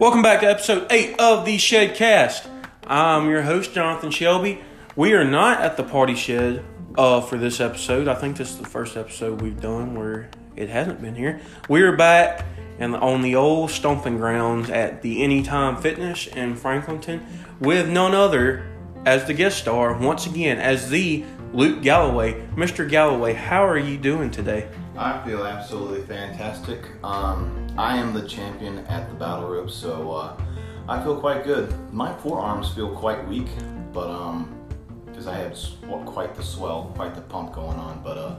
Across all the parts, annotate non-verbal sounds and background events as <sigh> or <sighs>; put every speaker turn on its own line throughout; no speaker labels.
Welcome back to episode 8 of the Shed Cast. I'm your host, Jonathan Shelby. We are not at the party shed uh, for this episode. I think this is the first episode we've done where it hasn't been here. We are back and on the old stomping grounds at the Anytime Fitness in Franklinton with none other as the guest star, once again, as the Luke Galloway. Mr. Galloway, how are you doing today?
I feel absolutely fantastic. Um, I am the champion at the battle rope, so uh, I feel quite good. My forearms feel quite weak, but um, because I have quite the swell, quite the pump going on, but uh,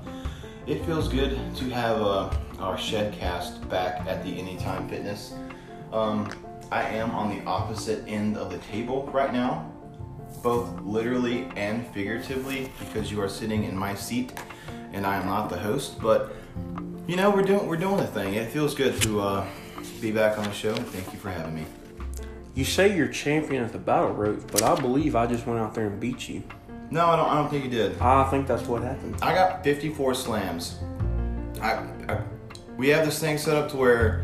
it feels good to have uh, our shed cast back at the Anytime Fitness. Um, I am on the opposite end of the table right now, both literally and figuratively, because you are sitting in my seat and I am not the host. But you know, we're doing we're doing a thing. It feels good to uh, be back on the show. Thank you for having me.
You say you're champion at the battle rope, but I believe I just went out there and beat you.
No, I don't. I don't think you did.
I think that's what happened.
I got 54 slams. I, I we have this thing set up to where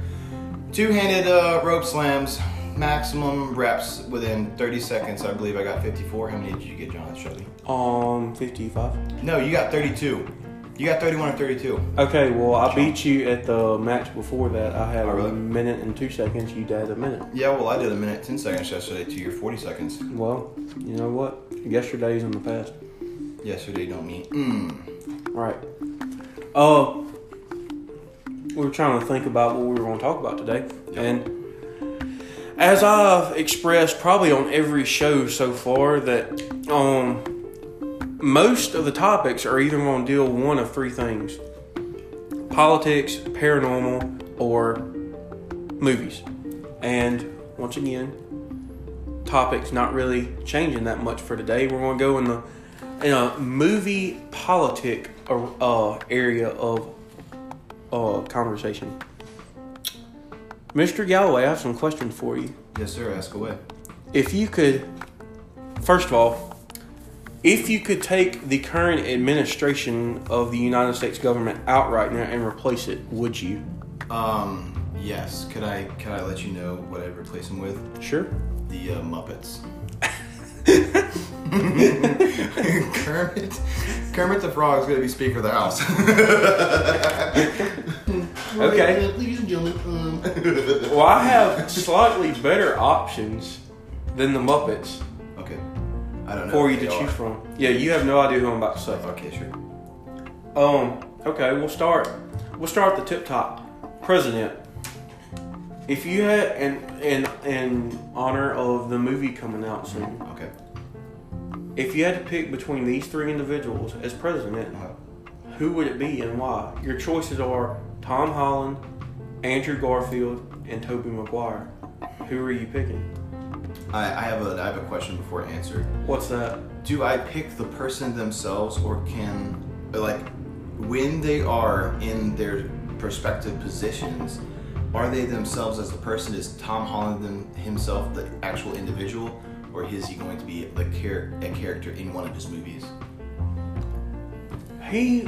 two-handed uh, rope slams, maximum reps within 30 seconds. I believe I got 54. How many did you get, John? Show me.
Um, 55.
No, you got 32. You got 31 or 32.
Okay, well, I beat you at the match before that. I had
Oh, really?
a minute and two seconds. You did a minute.
Yeah, well, I did a minute 10 seconds yesterday to your 40 seconds.
Well, you know what? Yesterday's in the past.
Yesterday don't mean. Mm.
Right. Uh, we were trying to think about what we were going to talk about today,
Yep.
and as I've expressed probably on every show so far, that um, most of the topics are either going to deal with one of three things: politics, paranormal, or movies. And once again, topics not really changing that much for today. We're going to go in the in a movie politic uh, area of uh, conversation. Mr. Galloway, I have some questions for you.
Yes, sir. Ask away.
If you could, first of all, if you could take the current administration of the United States government out right now and replace it, would you?
Um. Yes. Could I? Could I let you know what I'd replace them with?
Sure.
The uh, Muppets. <laughs> Kermit. Kermit the Frog is gonna be Speaker of the House. <laughs>
Okay.
Ladies and gentlemen. Um.
Well, I have slightly better options than the Muppets
okay. I don't know.
for you to choose
are.
from. Yeah, you have no idea who I'm about to say.
Okay, sure.
Um. Okay, we'll start. We'll start at the tip top. President. If you had, in in in honor of the movie coming out soon,
Okay.
if you had to pick between these three individuals as president,
Uh,
who would it be and why? Your choices are Tom Holland, Andrew Garfield, and Tobey Maguire. Who are you picking?
I, I have a I have a question before I answer.
What's that?
do I pick the person themselves or can like when they are in their prospective positions are they themselves as the person is Tom Holland them, himself the actual individual or is he going to be the char- a character in one of his movies
He.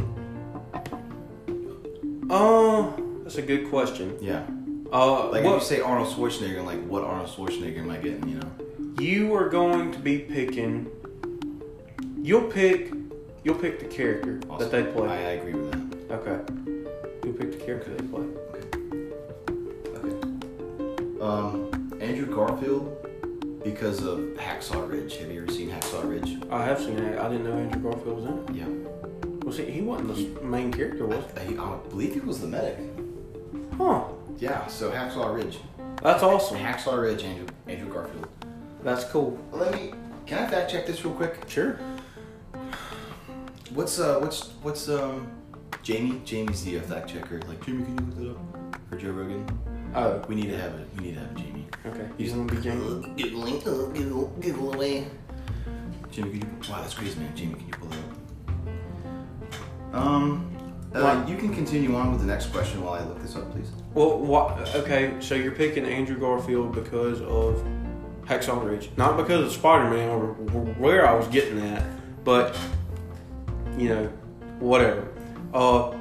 Uh, that's a good question.
yeah
Uh,
like
what-
if you say Arnold Schwarzenegger like what Arnold Schwarzenegger am I getting you know
you are going to be picking. You'll pick. You'll pick the character that they
I,
play.
I agree with that
Okay. You'll pick the character they play.
okay um Andrew Garfield because of Hacksaw Ridge have you ever seen Hacksaw Ridge
I have seen it. I didn't know Andrew Garfield was in it.
yeah
Was he? He wasn't the main character, was
I, I believe he was the medic.
Huh.
Yeah, so Hacksaw Ridge.
That's awesome.
Hacksaw Ridge, Andrew, Andrew Garfield.
That's cool.
Let me. Can I fact check this real quick?
Sure.
What's uh, what's what's um, Jamie? Jamie's the fact checker. Like Jamie, can you look that up for Joe Rogan?
Oh.
We need to have it. We need to have Jamie.
Okay. He's gonna be Jamie.
Giggling, uh, giggle, giggle away. Jamie, can you? Wow, that's crazy, man. Jamie, can you pull it up? Um, uh, you can continue on with the next question while I look this up, please.
Well, what? Okay, so you're picking Andrew Garfield because of Hacksaw Ridge, not because of Spider-Man or where I was getting at, but you know, whatever. Uh,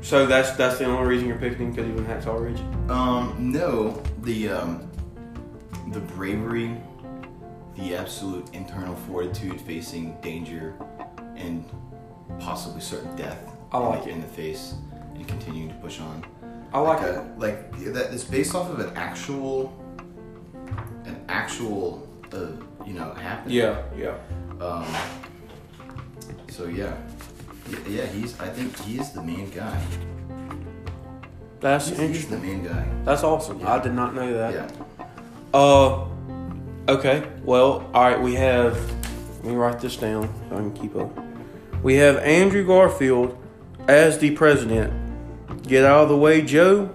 so that's that's the only reason you're picking him because he was in Hacksaw Ridge.
Um, no, the um, the bravery, the absolute internal fortitude facing danger and possibly certain death
I like
in,
it.
in the face and continuing to push on.
I like
like
it.
like that it's based off of an actual an actual uh, you know happening.
Yeah, yeah.
Um, so yeah. Y- Yeah, he's. I think he's the main guy.
That's
He's, he's
interesting.
the main guy.
That's awesome.
Yeah.
I did not know that.
Yeah.
Uh, okay. Well, all right. We have. Let me write this down so I can keep up. We have Andrew Garfield as the president. Get out of the way, Joe.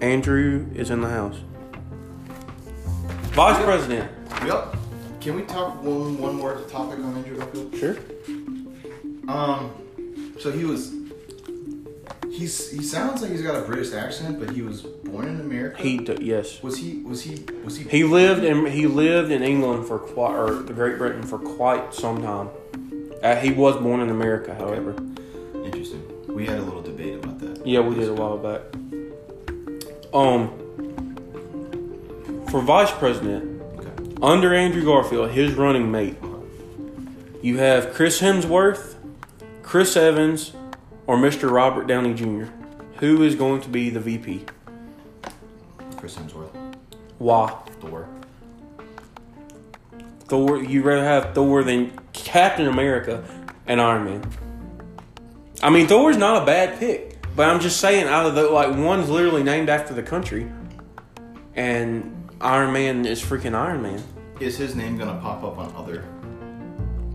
Andrew is in the house. Vice president.
Yep. Can we talk one one more topic on Andrew Garfield?
Sure.
Um. So he was. He's he sounds like he's got a British accent, but he was born in America.
He d- yes.
was he was he was he
He lived in he lived in England for quite or the Great Britain for quite some time. Uh, he was born in America, however.
interesting. We had a little debate about that.
Yeah, we did a while back. Um, for vice president,
Okay.
under Andrew Garfield, his running mate, you have Chris Hemsworth, Chris Evans, or Mr. Robert Downey Jr. Who is going to be the VP?
Chris Hemsworth,
Why?
Thor.
Thor. You rather have Thor than Captain America and Iron Man. I mean, Thor's not a bad pick, but I'm just saying, out of the like, one's literally named after the country, and Iron Man is freaking Iron Man.
Is his name gonna pop up on other?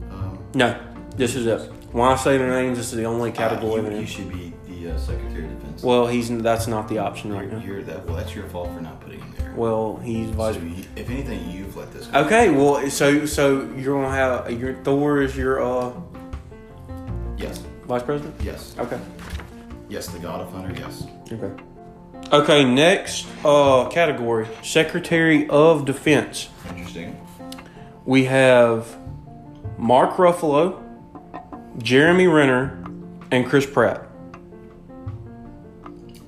Um,
No, this is it. When I say their names, this is the only category.
Uh,
in.
he should be the uh, Secretary of Defense.
well, he's that's not the option right now.
you're that. Well, that's your fault for not putting him there.
Well, he's vice.
so you, if anything, you've let this. Go.
Okay, well, so so you're gonna have your Thor is your uh
Yes.
Vice president.
Yes.
Okay.
Yes. The God of Thunder. Yes.
Okay. Okay, next uh category, Secretary of Defense.
Interesting.
We have Mark Ruffalo, Jeremy Renner, and Chris Pratt.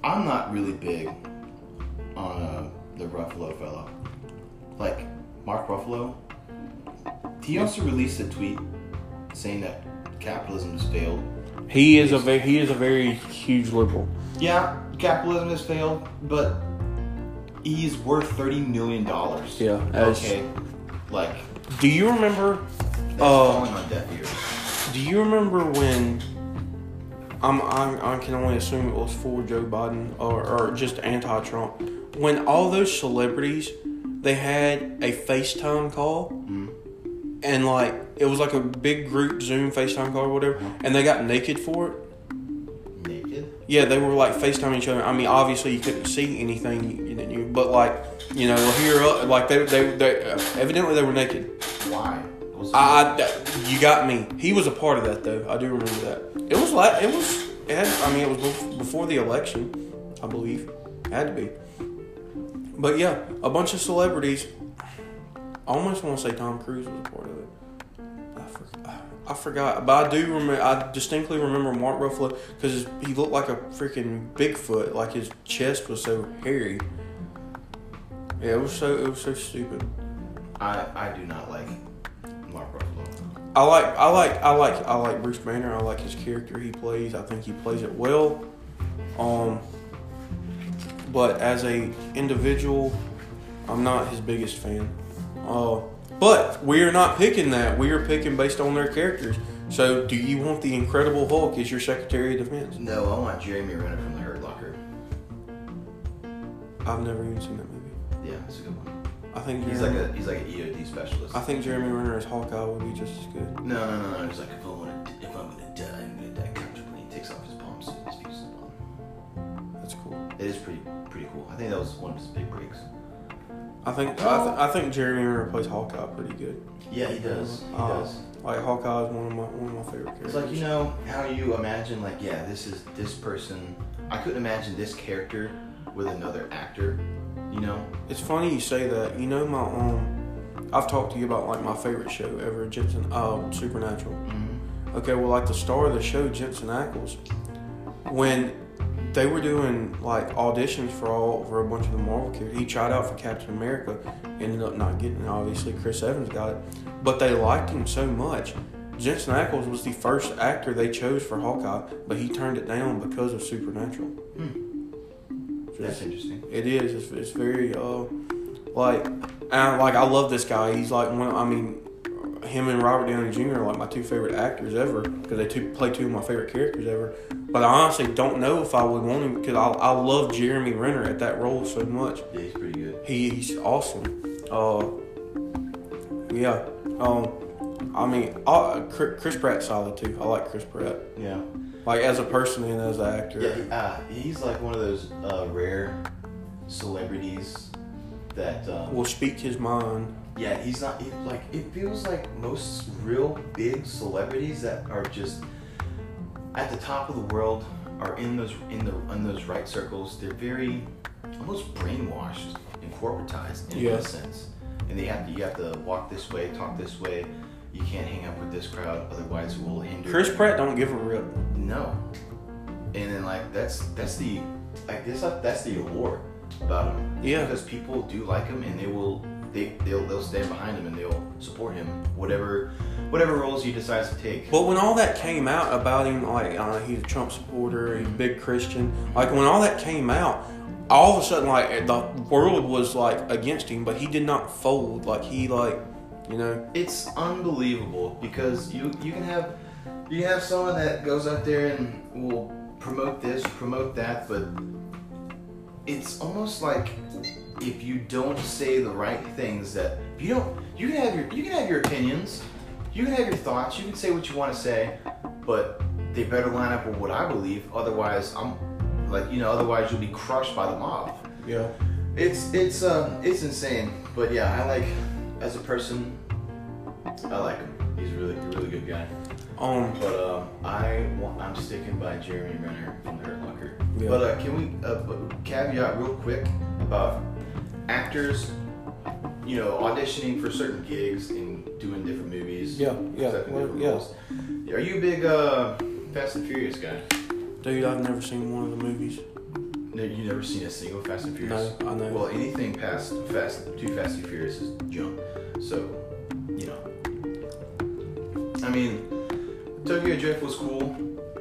I'm not really big on uh, the Ruffalo fellow. Like Mark Ruffalo, he also released a tweet saying that capitalism has failed.
He is a very, he is a very huge liberal.
Yeah, capitalism has failed, but he's worth thirty million dollars.
Yeah,
Okay. Like
Do you remember Uh,
falling on deaf ears.
do you remember when I'm, I'm I can only assume it was for Joe Biden or, or just anti-Trump when all those celebrities they had a FaceTime call and like it was like a big group Zoom FaceTime call or whatever and they got naked for it.
Naked.
Yeah, they were like FaceTime each other. I mean, obviously you couldn't see anything, you, you, but like you know here uh, like they they, they uh, evidently they were naked.
Why?
I, I- you got me. He was a part of that though. I do remember that. It was like it was. It had, I mean, it was before the election, I believe. It had to be. But yeah, a bunch of celebrities. I almost want to say Tom Cruise was a part of it. I, for, I forgot, but I do remember. I distinctly remember Mark Ruffalo because he looked like a freaking Bigfoot. Like his chest was so hairy. Yeah, it was so it was so stupid.
I I do not like Mark Ruffalo.
I like I like I like I like Bruce Banner. I like his character he plays. I think he plays it well. Um but as a individual, I'm not his biggest fan. Uh but we are not picking that. We are picking based on their characters. So do you want the Incredible Hulk as your Secretary of Defense?
No, I want Jeremy Renner from The Hurt Locker.
I've never even seen that movie.
Yeah, it's a good one.
I think
He's like a he's like an EOD specialist.
I think Jeremy Renner as Hawkeye would be just as good.
No, no, no, no. He's like, if I want to, if I'm gonna die, I'm gonna die comfortably. He takes off his bomb suit, his feet on.
That's cool.
It is pretty, pretty cool. I think that was one of his big breaks.
I think I, th- I think Jeremy Renner plays Hawkeye pretty good.
Yeah, he does. He
Uh,
does.
Like Hawkeye is one of my one of my favorite characters.
It's like you know how you imagine, like, yeah, this is this person. I couldn't imagine this character with another actor. You know?
It's funny you say that. You know my um, I've talked to you about like my favorite show ever, Jensen, uh, Supernatural.
Mm-hmm.
Okay, well like the star of the show, Jensen Ackles, when they were doing like auditions for all for a bunch of the Marvel characters. He tried out for Captain America, ended up not getting it. Obviously, Chris Evans got it, but they liked him so much. Jensen Ackles was the first actor they chose for Hawkeye, but he turned it down because of Supernatural.
That's interesting.
It is. It's, it's very uh, like, and like I love this guy. He's like one. I mean, him and Robert Downey Jr. are like my two favorite actors ever because they two, play two of my favorite characters ever. But I honestly don't know if I would want him because I, I love Jeremy Renner at that role so much.
Yeah, he's pretty good.
He, he's awesome. Uh, yeah. Um, I mean, uh, Chris Pratt's solid too. I like Chris Pratt,
Yeah.
like as a person and as an actor.
Yeah, uh, he's like one of those uh, rare celebrities that. Um,
Will speak his mind.
Yeah, he's not he, like. It feels like most real big celebrities that are just at the top of the world are in those in the in those right circles. They're very almost brainwashed and corporatized in
Yeah.
a sense, and they have to you have to walk this way, talk this way. You can't hang up with this crowd, otherwise it will hinder.
Chris Pratt don't give a rip.
No. And then like that's that's the like this that's the allure about him.
Yeah.
Because people do like him and they will they they'll they'll stand behind him and they'll support him whatever whatever roles he decides to take.
But when all that came out about him, like uh, he's a Trump supporter, he's a big Christian, like when all that came out, all of a sudden, like the world was like against him, but he did not fold. Like he, like you know,
It's unbelievable because you you can have you have someone that goes out there and will promote this, promote that, but it's almost like if you don't say the right things that if you don't you can have your you can have your opinions, you can have your thoughts, you can say what you want to say, but they better line up with what I believe. Otherwise, I'm like you know, otherwise you'll be crushed by the mob.
yeah.
It's it's um it's insane, but yeah, I like as a person, I like him. He's really a really good guy.
Um,
But um, I wa- I'm sticking by Jeremy Renner from The Hurt Locker.
Yeah.
But uh, can we uh, caveat real quick about actors, you know, auditioning for certain gigs and doing different movies.
Yeah, yeah, well,
different
yeah.
Are you a big uh, Fast and Furious guy?
dude, I've never seen one of the movies.
No, you never seen a single Fast and Furious.
No, I know.
Well, anything past Fast, Too Fast and Furious is junk. So, you know. I mean, Tokyo Drift was cool,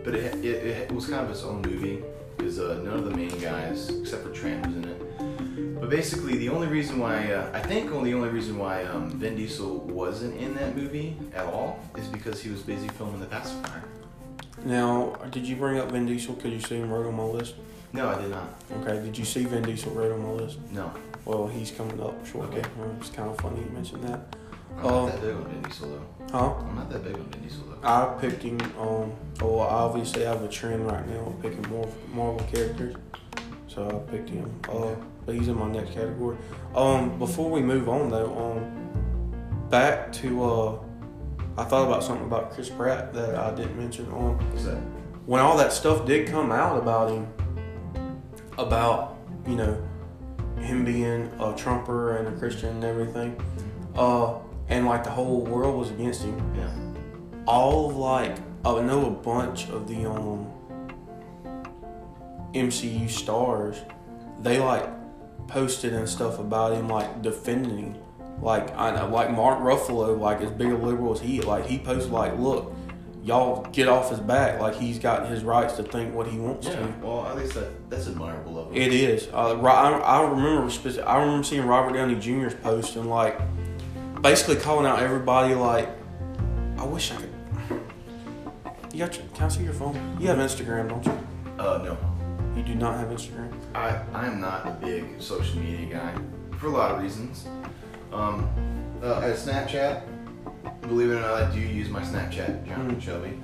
but it, it, it was kind of its own movie because uh, none of the main guys, except for Trent, was in it. Basically, the only reason why uh, I think only the only reason why um, Vin Diesel wasn't in that movie at all is because he was busy filming The Pacifier.
Now, did you bring up Vin Diesel because you see him right on my list?
No, I did not.
Okay, did you see Vin Diesel right on my list?
No,
Well, he's coming up shortly.
Okay.
It's kind of funny you mentioned that.
I'm not that big on Vin Diesel though.
Huh?
I'm not that big on Vin Diesel though.
I picked him. Um, oh, I have a trend right now of picking more Marvel characters, so I picked him. Uh, but he's in my next category. Um, before we move on though, um, back to uh, I thought about something about Chris Pratt that I didn't mention. Um,
that?
when all that stuff did come out about him, about you know him being a Trumper and a Christian and everything, uh, and like the whole world was against him
Yeah.
all of like I know a bunch of the um MCU stars, they like posted and stuff about him like defending him. Like I know like Mark Ruffalo, like as big a liberal as he like he posted like, look, y'all get off his back, like he's got his rights to think what he wants
Yeah.
to.
Well, at least that that's admirable of him.
It is. Uh, I, I remember. I remember seeing Robert Downey Jr.'s post and like, basically calling out everybody. Like, I wish I could. You got your, Can I see your phone? You have Instagram, don't you?
Uh, no.
You do not have Instagram.
I I am not a big social media guy for a lot of reasons. Um, uh, at Snapchat, believe it or not, I do use my Snapchat, Jonathan
Mm.
Shelby.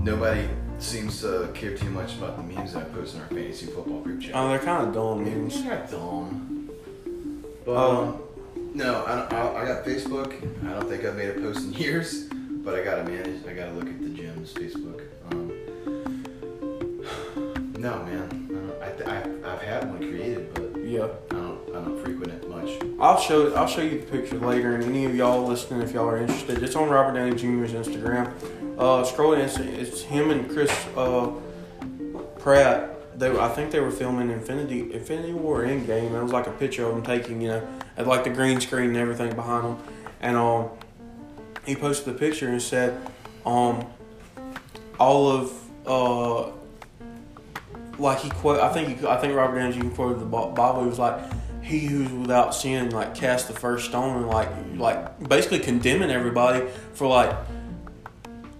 Nobody seems to care too much about the memes that I post in our fantasy football group chat.
Oh, they're kind of dumb memes.
They're dumb. But
Um,
um, no, I, don't, I, I got Facebook. I don't think I've made a post in <laughs> years, but I gotta manage. I gotta look at the gym's Facebook. No, man. I, don't- I, I've had one created, but
Yeah,
I don't. I don't frequent it much.
I'll show. I'll show you the picture later, and any of y'all listening, if y'all are interested, it's on Robert Downey Jr.'s Instagram. Uh, scroll in, it's, it's him and Chris uh, Pratt they I think they were filming Infinity Infinity War Endgame. It was like a picture of them taking, you know, at like the green screen and everything behind them, and um, he posted the picture and said, um, all of uh, like he quote, I think he, I think Robert Downey Jr. quoted the Bible. He was like, "He who's without sin, like cast the first stone," and like like basically condemning everybody for like,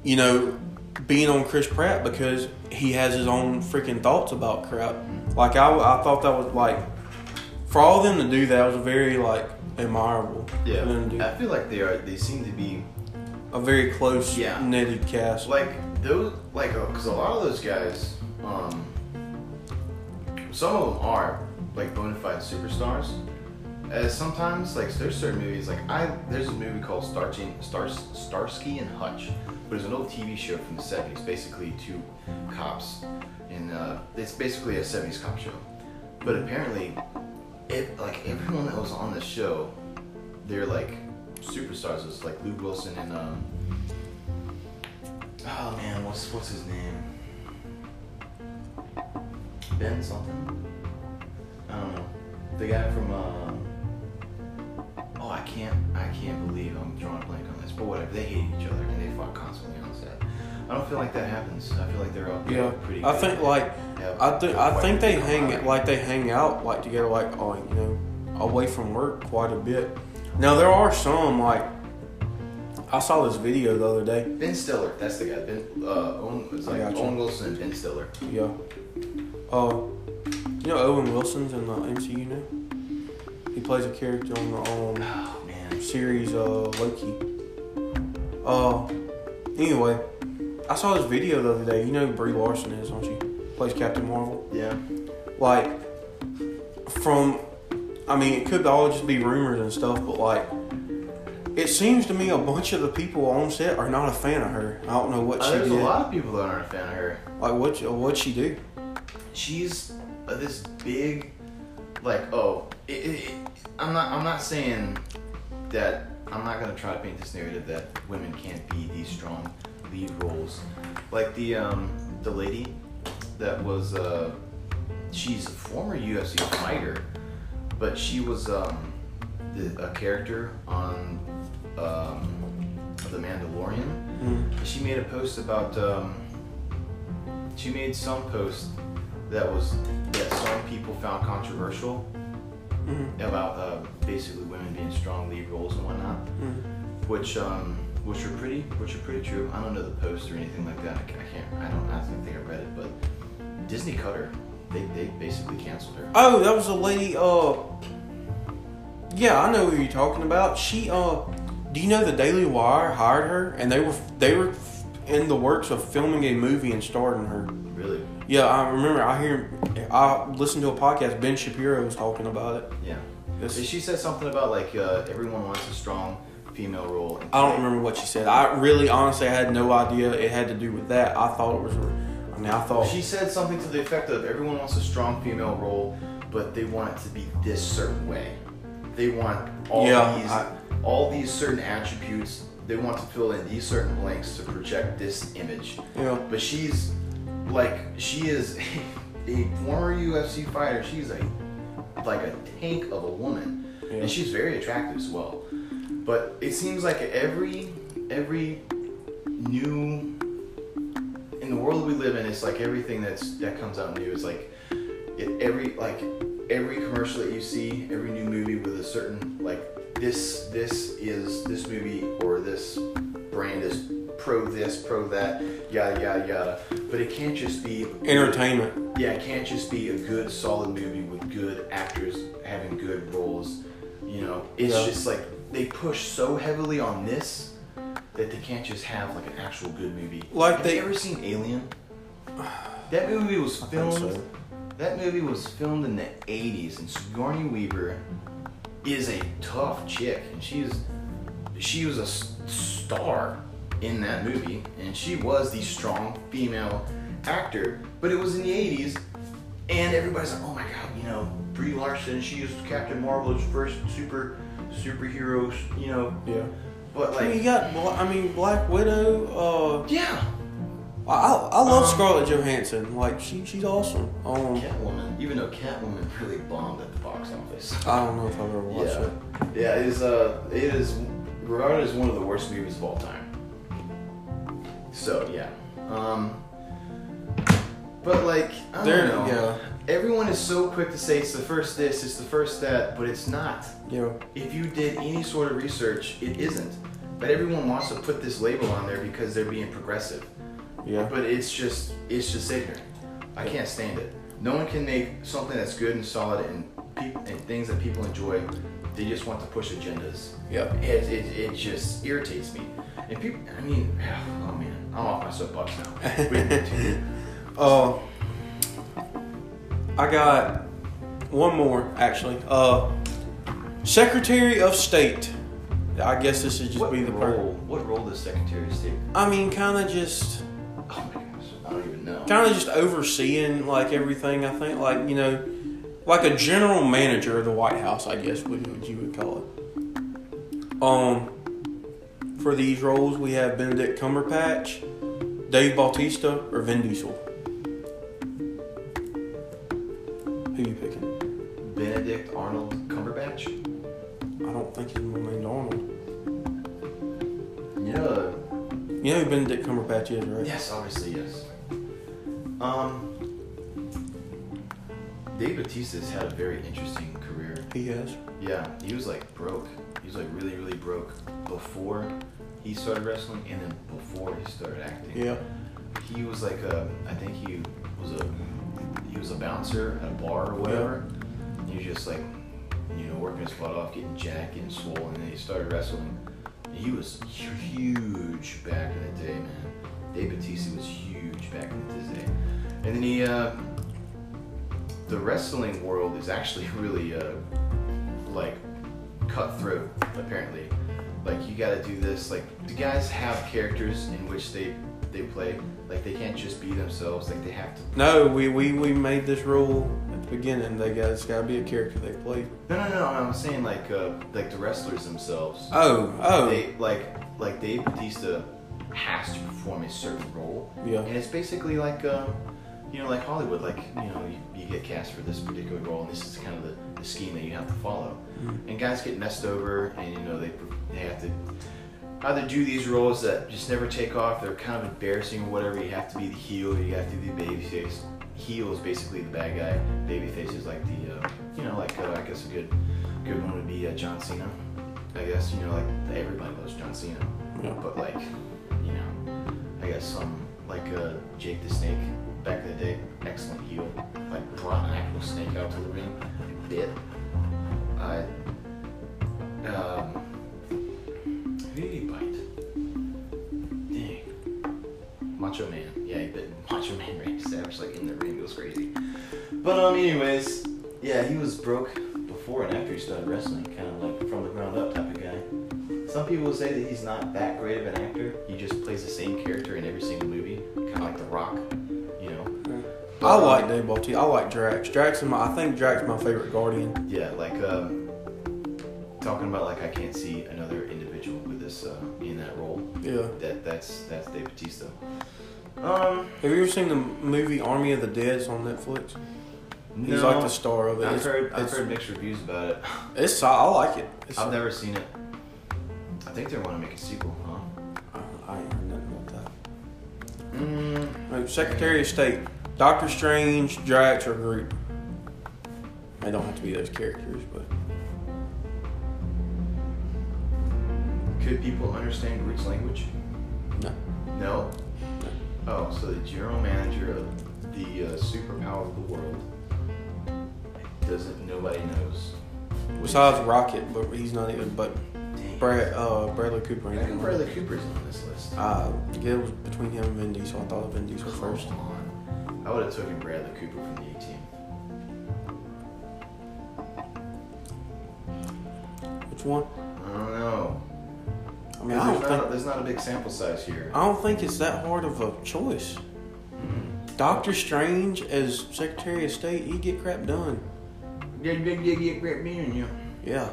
you know, being on Chris Pratt because he has his own freaking thoughts about crap. Like I, I thought that was like, for all of them to do that was very like admirable.
Yeah. I feel like they are. They seem to be
a very close
Yeah.
knitted cast.
like those, like because a lot of those guys, um, some of them are like bona fide superstars. As sometimes, like there's certain movies, like I there's a movie called Starsky, Stars, Starsky and Hutch, but it's an old TV show from the '70s. Basically, two cops, and uh, it's basically a '70s cop show. But apparently, it like everyone that was on the show, they're like superstars. It's like Luke Wilson and um, oh man, what's what's his name? Ben something. I don't know. The guy from uh, oh I can't I can't believe I'm drawing a blank on this, but whatever. They hate each other and they fought constantly on set. I don't feel like that happens. I feel like they're all
yeah,
pretty.
I think like I think I think they hang like they hang out like together like oh you know away from work quite a bit. Now there are some like I saw this video the other day.
Ben Stiller, that's the guy. Ben, uh, Owen, it's like. Owen Wilson and Ben Stiller.
Yeah. Uh, you know Owen Wilson's in the MCU now. He plays a character on the um,
Oh man.
series uh Loki. Uh, anyway, I saw this video the other day. You know who Brie Larson is, don't you? Plays Captain Marvel.
Yeah.
Like, from, I mean, it could all just be rumors and stuff, but like, it seems to me a bunch of the people on set are not a fan of her. I don't know what
Uh,
she
there's
did.
a lot of people that aren't a fan of her.
Like, what what she do?
She's uh, this big like oh it, it, it- i'm not i'm not saying that i'm not going to try to paint this narrative that women can't be these strong lead roles like the um the lady that was uh she's a former ufc fighter but she was um the, a character on um the mandalorian
Mm.
she made a post about um, she made some post that was that some people found controversial
Mhm.
about uh, basically women being strong lead roles and whatnot,
Mm.
which um, which are pretty which are pretty true. I don't know the post or anything like that. I, I can't. I don't. I don't think I read it, but Disney cut her. They, they basically canceled her.
Oh, that was a lady. Uh, yeah, I know who you're talking about. She. Uh, do you know the Daily Wire hired her, and they were they were in the works of filming a movie and starring her. Yeah, I remember. I hear. I listened to a podcast. Ben Shapiro was talking about it.
Yeah.
This-
She said something about like uh, everyone wants a strong female role.
I don't remember what she said. I really, honestly, I had no idea it had to do with that. I thought it was. I mean, I thought.
She said something to the effect of everyone wants a strong female role, but they want it to be this certain way. They want all
Yeah,
these
I-
all these certain attributes. They want to fill in these certain blanks to project this image.
Yeah.
But she's like she is <laughs> a former UFC fighter. She's a like a tank of a woman,
Yeah.
and she's very attractive as well. But it seems like every every new in the world we live in, it's like everything that's that comes out new is like it, every like every commercial that you see, every new movie with a certain like this this is this movie or this brand is pro this pro that yada yada yada. But it can't just be
Entertainment.
yeah, it can't just be a good, solid movie with good actors having good roles. You know, it's
Yeah.
just like they push so heavily on this that they can't just have like an actual good movie.
Like
Have
they-
you ever seen Alien? <sighs> That movie was filmed.
so.
That movie was filmed in the '80s, and Sigourney Weaver is a tough chick, and she is she was a star in that movie, and she was the strong female actor. But it was in the '80s, and everybody's like, "Oh my god, you know, Brie Larson, she is Captain Marvel's first super superhero, you know."
Yeah.
But
I mean, you got. I mean, Black Widow. Uh,
yeah,
I, I I love
Um,
Scarlett Johansson. Like she she's awesome. Um,
Catwoman, even though Catwoman really bombed at the box office.
I don't know if I've ever watched
Yeah,
it.
yeah, it is. Uh, it is regarded as one of the worst movies of all time. So yeah, um, but like I don't know.
yeah,
Everyone is so quick to say it's the first this, it's the first that, but it's not.
yeah,
If you did any sort of research, it isn't. But everyone wants to put this label on there because they're being progressive.
yeah.
But it's just it's just ignorant. I can't stand it. No one can make something that's good and solid and peop and things that people enjoy. They just want to push agendas.
Yeah.
It, it, it just irritates me. And people, I mean, <sighs> oh man, I'm off my soapbox now. Continue. <laughs>
Uh, I got one more actually. Uh, Secretary of State. I guess this should just
what
be the
role?
per-
What role does Secretary of State?
I mean, kind of just,
Oh my gosh, I don't even know.
kind of just overseeing like everything. I think, like you know, like a general manager of the White House. I guess would what you would call it. Um, for these roles, we have Benedict Cumberbatch, Dave Bautista, or Vin Diesel. Who are you picking?
Benedict Arnold Cumberbatch.
I don't think he's named Arnold.
Know,
You know who Benedict Cumberbatch is, right?
Yes, obviously, yes. Um, Dave Bautista's had a very interesting career.
He has.
Yeah, he was like broke. He was like really, really broke before he started wrestling, and then before he started acting.
Yeah.
He was like a, I think he was a, he was a bouncer at a bar or whatever. Yeah. He was just like, you know, working his butt off, getting jacked, getting swollen, and then he started wrestling. He was huge back in the day, man. Dave Batista was huge back in the day. And then he, uh, the wrestling world is actually <laughs> really, uh, like, cutthroat, apparently. Like, you gotta do this. Like, the guys have characters in which they, they play. Like, they can't just be themselves. Like, they have to.
No, we, we, we made this rule at the beginning. They got it's got to be a character they play.
No, no, no. I'm saying, like, uh, like the wrestlers themselves.
Oh, oh,
They, like, like Dave Batista has to perform a certain role.
yeah,
And it's basically like, um, you know, like Hollywood. Like, you know, you, you get cast for this particular role, and this is kind of the, the scheme that you have to follow.
Mhm.
And guys get messed over, and you know, they they have to either do these roles that just never take off. They're kind of embarrassing or whatever. You have to be the heel. You have to be the baby face. Heel is basically the bad guy. Baby face is like the, uh, you know, like uh, I guess a good good one would be uh, John Cena. I guess you know, like everybody loves John Cena.
yeah.
But like, you know, I guess some like uh, Jake the Snake back in the day, excellent heel, like brought an actual snake out to the ring bit. I um, did he bite? Dang, Macho Man. Yeah, he bit Macho Man <laughs> Randy Savage like in the ring. It was crazy. But um, anyways, yeah, he was broke before and after he started wrestling, kind of like from the ground up type of guy. Some people say that he's not that great of an actor. He just plays the same character in every single movie, kind of like The Rock.
I like Dave Bautista. I like Drax. Drax is my. I think Drax is my favorite Guardian.
Yeah, like um, talking about like I can't see another individual with this uh, in that role.
Yeah.
That that's that's Dave Batista. Um,
Have you ever seen the movie Army of the Dead? It's on Netflix. He's
no,
like the star of it.
I've
It's-
heard I've heard mixed reviews about it. <laughs>
It's I like it. It's,
I've never seen it. I think they want to make a sequel, huh?
I, I ain't heard nothing about that.
Mm,
No, Secretary of State, Doctor Strange, Drax, or Groot. They don't have to be those characters, but
could people understand Groot's language?
no.
No. Oh, so the general manager of the uh, superpower of the world doesn't. Nobody knows.
Besides Rocket, but he's not even. But
Dang.
Brad, uh, Bradley Cooper.
I
ain't
think
in
Bradley. Cooper's on this list.
Uh, yeah, it was between him and Vin Diesel. I thought of Vin Diesel first.
Come on. I would have taken Bradley Cooper from the A Team.
Which one?
I don't know.
I mean, I don't
there's, not,
think
there's not a big sample size here.
I don't think it's that hard of a choice.
Mm.
Doctor Strange as Secretary of State, he get crap done.
Yeah, yeah, yeah, yeah, great being you.
Yeah.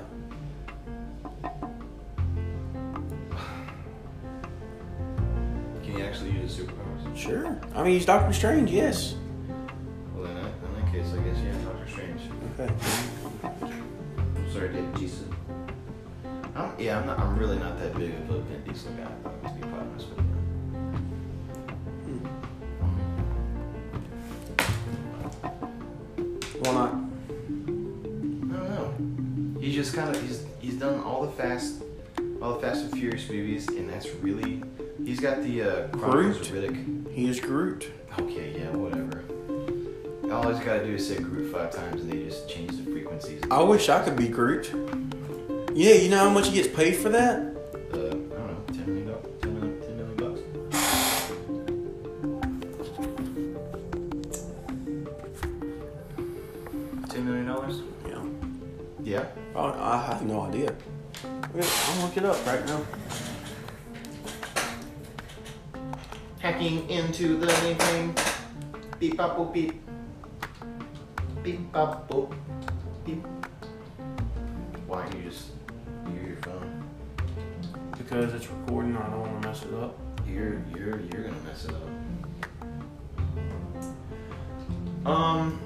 Actually use superpowers?
Sure. I mean, he's Doctor Strange. Yes.
Well, in that, in that case, I guess yeah, Doctor Strange.
Okay.
Sorry, Dave Jason. I'm, yeah, I'm not. I'm really not that big of a Vin Diesel guy. To be quite honest with you. Hmm.
Why not?
I don't know. He's just kind of he's he's done all the fast, all the Fast and Furious movies, and that's really he's got the uh, Chronicles of Riddick.
He is Groot.
Okay, yeah, whatever. All he's got to do is say Groot five times, and they just change the frequencies.
I wish I could be Groot. Yeah, you know how much he gets paid for that?
Uh, I don't know, ten million dollars, ten million, ten million bucks. Ten million dollars?
Yeah.
Yeah.
Oh, I have no idea. Okay, I'll look it up right now.
Hacking into the mainframe. Beep bop boop beep. Beep bop boop beep. Why don't you just use your phone?
Because it's recording, I don't want to mess it up.
You're you're you're gonna mess it up. Um.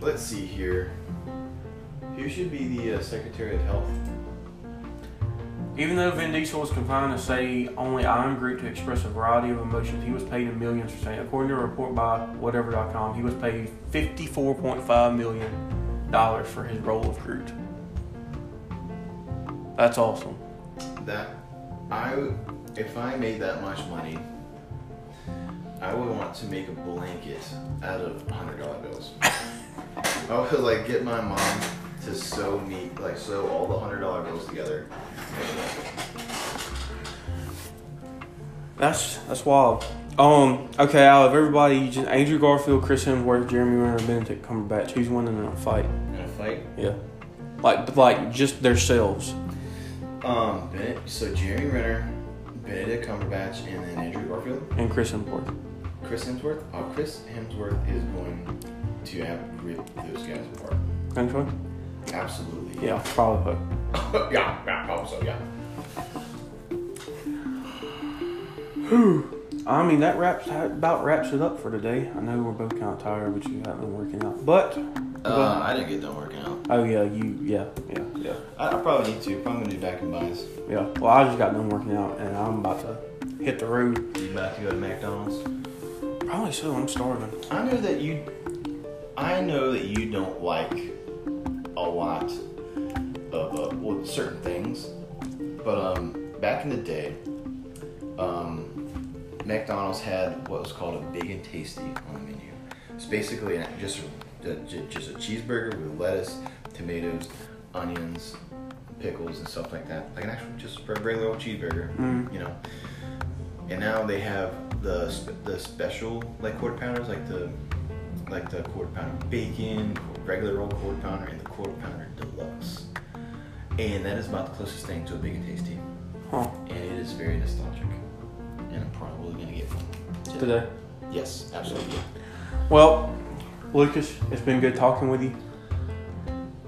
Let's see here. Who should be the uh, Secretary of Health?
Even though Vin Diesel was confined to say only I am Groot to express a variety of emotions, he was paid in millions for saying. According to a report by whatever.com, he was paid $54.5 million for his role of Groot. That's awesome.
That I, if I made that much money, I would want to make a blanket out of hundred dollar bills. <laughs> I would like get my mom to sew me, like sew all the hundred dollar bills together. Make a blanket.
That's that's wild. Um, okay, out of everybody, you just, Andrew Garfield, Chris Hemsworth, Jeremy Renner, Benedict Cumberbatch, who's winning in a fight?
In a fight.
Yeah. Like, like just themselves.
Um, Bennett, so Jeremy Renner, Benedict Cumberbatch, and then Andrew Garfield,
And Chris Hemsworth.
Chris Hemsworth. Oh, Chris Hemsworth is going to have rip those guys apart.
So?
Absolutely.
Yeah, probably. <laughs>
yeah, yeah, probably so. Yeah.
I mean, that wraps that about wraps it up for today. I know we're both kind of tired, but you haven't been working out. But
Uh, I didn't get done working out.
oh yeah, you yeah yeah yeah
I, I probably need to. Probably gonna do back and buys.
yeah. Well, I just got done working out, and I'm about to hit the road.
You about to go to McDonald's?
Probably so. I'm starving.
I know that you. I know that you don't like a lot of uh, well certain things, but um, back in the day, um, McDonald's had what was called a big and tasty on the menu. It's basically an- just a, just a cheeseburger with lettuce, tomatoes, onions, pickles, and stuff like that. Like an actual just a regular old cheeseburger,
Mm.
you know. And now they have the the special like quarter pounders, like the like the quarter pounder bacon, regular old quarter pounder, and the quarter pounder deluxe. And that is about the closest thing to a big and tasty.
Huh?
And it is very nostalgic. And I'm probably gonna get one
Today.
Yes, absolutely.
Well, Lucas, it's been good talking with you.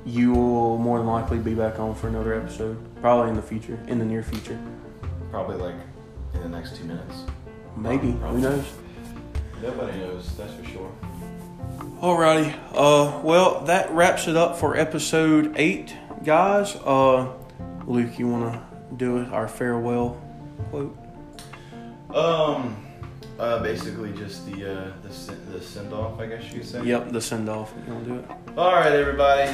You will more than likely be back on for another episode, probably in the future, in the near future.
Probably like in the next two minutes.
Maybe.
Probably.
Who knows?
Nobody knows, that's for sure.
Alrighty. Uh, well, that wraps it up for episode eight, guys. Uh, Luke, you want to do it? Our farewell quote.
Um, uh, basically just the uh, the the send off, I guess you could say.
Yep, the send off. You want to do it?
All right, everybody.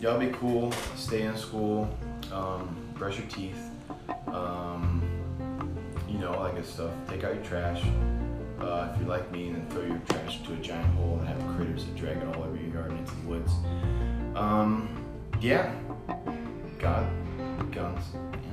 Y'all be cool. Stay in school. Um, brush your teeth. Um, you know, all that good stuff. Take out your trash. Uh, if you're like me, then throw your trash into a giant hole and have critters that drag it all over your yard and into the woods. Um, yeah. God, guns.